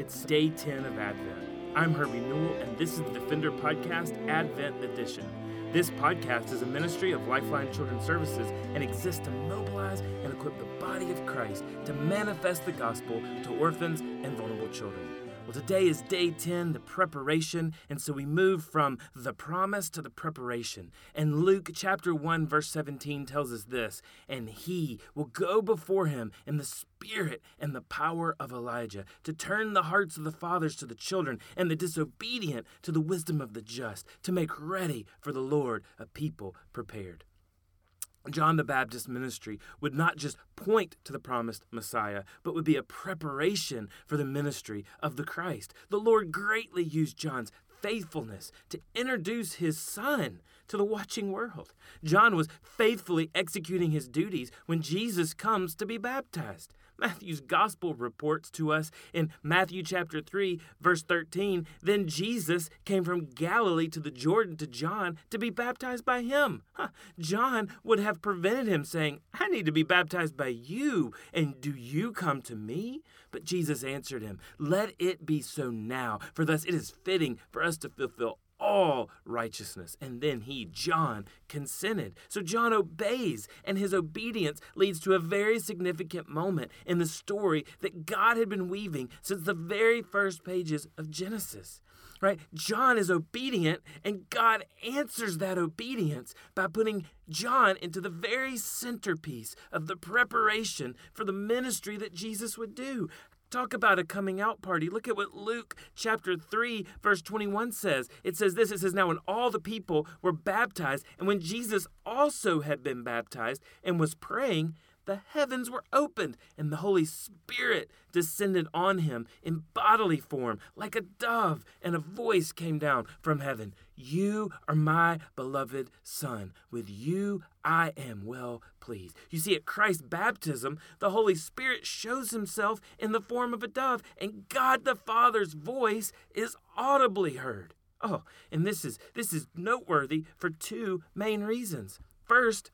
It's day 10 of Advent. I'm Herbie Newell, and this is the Defender Podcast Advent Edition. This podcast is a ministry of Lifeline Children's Services and exists to mobilize and equip the body of Christ to manifest the gospel to orphans and vulnerable children. Well, today is day 10, the preparation, and so we move from the promise to the preparation. And Luke chapter 1, verse 17 tells us this And he will go before him in the spirit and the power of Elijah to turn the hearts of the fathers to the children and the disobedient to the wisdom of the just, to make ready for the Lord a people prepared. John the Baptist ministry would not just point to the promised Messiah, but would be a preparation for the ministry of the Christ. The Lord greatly used John's faithfulness to introduce his son to the watching world. John was faithfully executing his duties when Jesus comes to be baptized. Matthew's gospel reports to us in Matthew chapter 3, verse 13 Then Jesus came from Galilee to the Jordan to John to be baptized by him. Huh. John would have prevented him, saying, I need to be baptized by you, and do you come to me? But Jesus answered him, Let it be so now, for thus it is fitting for us to fulfill all righteousness. And then he, John, consented. So John obeys, and his obedience leads to a very significant moment in the story that God had been weaving since the very first pages of Genesis. Right? John is obedient, and God answers that obedience by putting John into the very centerpiece of the preparation for the ministry that Jesus would do. Talk about a coming out party. Look at what Luke chapter 3, verse 21 says. It says this it says, Now when all the people were baptized, and when Jesus also had been baptized and was praying, the heavens were opened, and the Holy Spirit descended on him in bodily form, like a dove, and a voice came down from heaven You are my beloved Son. With you I am well pleased. You see, at Christ's baptism, the Holy Spirit shows himself in the form of a dove, and God the Father's voice is audibly heard. Oh, and this is this is noteworthy for two main reasons. First,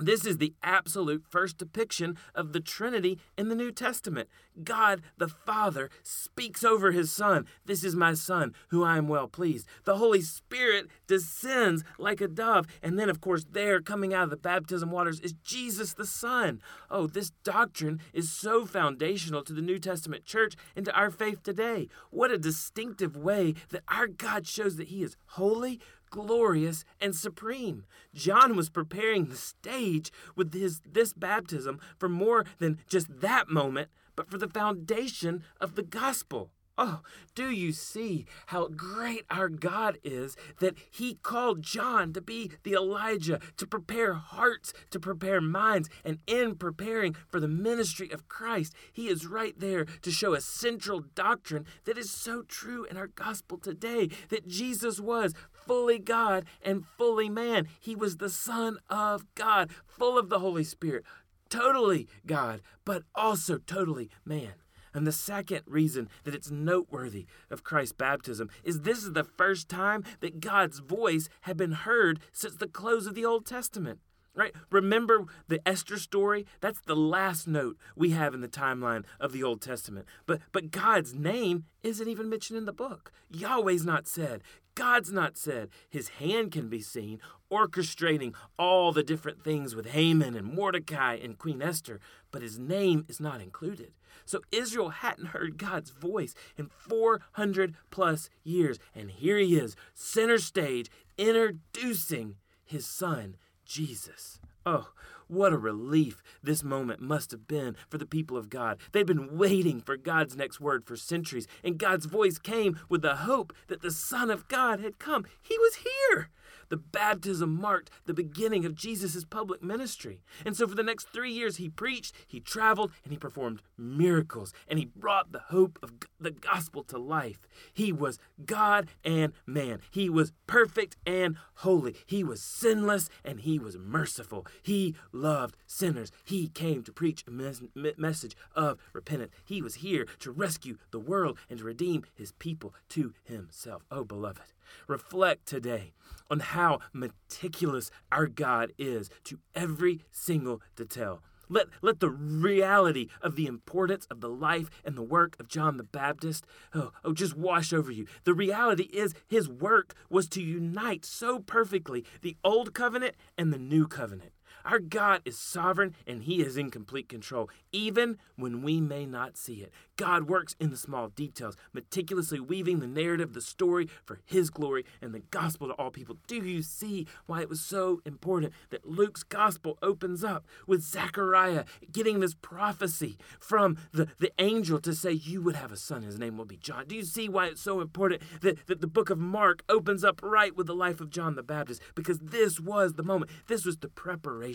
this is the absolute first depiction of the Trinity in the New Testament. God the Father speaks over his Son. This is my Son, who I am well pleased. The Holy Spirit descends like a dove. And then, of course, there coming out of the baptism waters is Jesus the Son. Oh, this doctrine is so foundational to the New Testament church and to our faith today. What a distinctive way that our God shows that he is holy, glorious and supreme. John was preparing the stage with his this baptism for more than just that moment, but for the foundation of the gospel. Oh, do you see how great our God is that He called John to be the Elijah, to prepare hearts, to prepare minds, and in preparing for the ministry of Christ, He is right there to show a central doctrine that is so true in our gospel today that Jesus was fully God and fully man. He was the Son of God, full of the Holy Spirit, totally God, but also totally man. And the second reason that it's noteworthy of Christ's baptism is this is the first time that God's voice had been heard since the close of the Old Testament. Right? Remember the Esther story? That's the last note we have in the timeline of the Old Testament. But but God's name isn't even mentioned in the book. Yahweh's not said. God's not said. His hand can be seen, orchestrating all the different things with Haman and Mordecai and Queen Esther, but his name is not included. So Israel hadn't heard God's voice in 400 plus years. And here he is, center stage, introducing his son, Jesus. Oh, what a relief this moment must have been for the people of God. They'd been waiting for God's next word for centuries, and God's voice came with the hope that the Son of God had come. He was here. The baptism marked the beginning of Jesus' public ministry. And so for the next three years, he preached, he traveled, and he performed miracles, and he brought the hope of the gospel to life. He was God and man. He was perfect and holy. He was sinless and he was merciful. He loved sinners. He came to preach a mes- message of repentance. He was here to rescue the world and to redeem his people to himself. Oh, beloved, reflect today on how meticulous our God is to every single detail. Let, let the reality of the importance of the life and the work of John the Baptist oh, oh, just wash over you. The reality is his work was to unite so perfectly the old covenant and the new covenant. Our God is sovereign and He is in complete control, even when we may not see it. God works in the small details, meticulously weaving the narrative, the story for His glory and the gospel to all people. Do you see why it was so important that Luke's gospel opens up with Zechariah getting this prophecy from the, the angel to say, You would have a son, his name will be John? Do you see why it's so important that, that the book of Mark opens up right with the life of John the Baptist? Because this was the moment, this was the preparation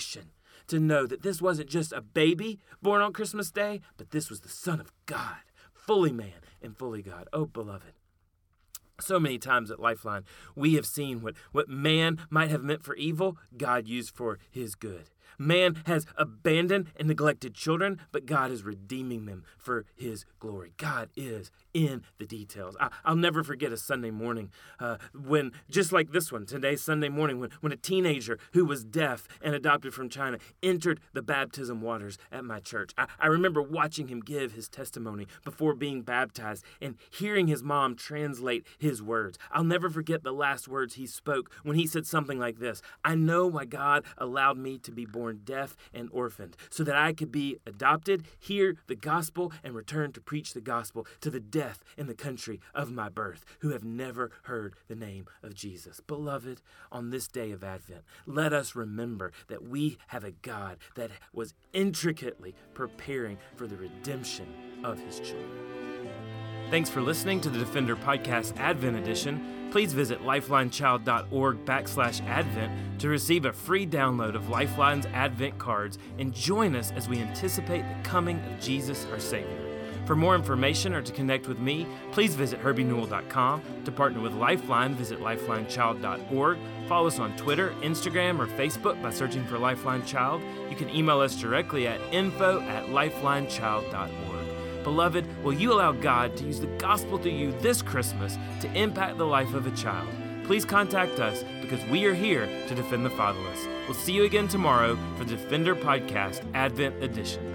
to know that this wasn't just a baby born on Christmas Day, but this was the Son of God, fully man and fully God. Oh, beloved. So many times at Lifeline, we have seen what, what man might have meant for evil, God used for his good. Man has abandoned and neglected children, but God is redeeming them for His glory. God is in the details. I, will never forget a Sunday morning uh, when, just like this one, today, Sunday morning, when, when a teenager who was deaf and adopted from China entered the baptism waters at my church. I, I remember watching him give his testimony before being baptized and hearing his mom translate his words. I'll never forget the last words he spoke when he said something like this I know why God allowed me to be born deaf and orphaned, so that I could be adopted, hear the gospel, and return to preach the gospel to the deaf in the country of my birth who have never heard the name of Jesus. Beloved, on this day of Advent, let us remember that we have a God that was intricately preparing for the redemption of his children. Thanks for listening to the Defender Podcast Advent Edition. Please visit lifelinechild.org backslash Advent to receive a free download of Lifeline's Advent cards and join us as we anticipate the coming of Jesus our Savior. For more information or to connect with me, please visit herbienewell.com. To partner with Lifeline, visit lifelinechild.org. Follow us on Twitter, Instagram, or Facebook by searching for Lifeline Child. You can email us directly at info at lifelinechild.org. Beloved, will you allow God to use the gospel through you this Christmas to impact the life of a child? Please contact us because we are here to defend the fatherless. We'll see you again tomorrow for the Defender Podcast Advent Edition.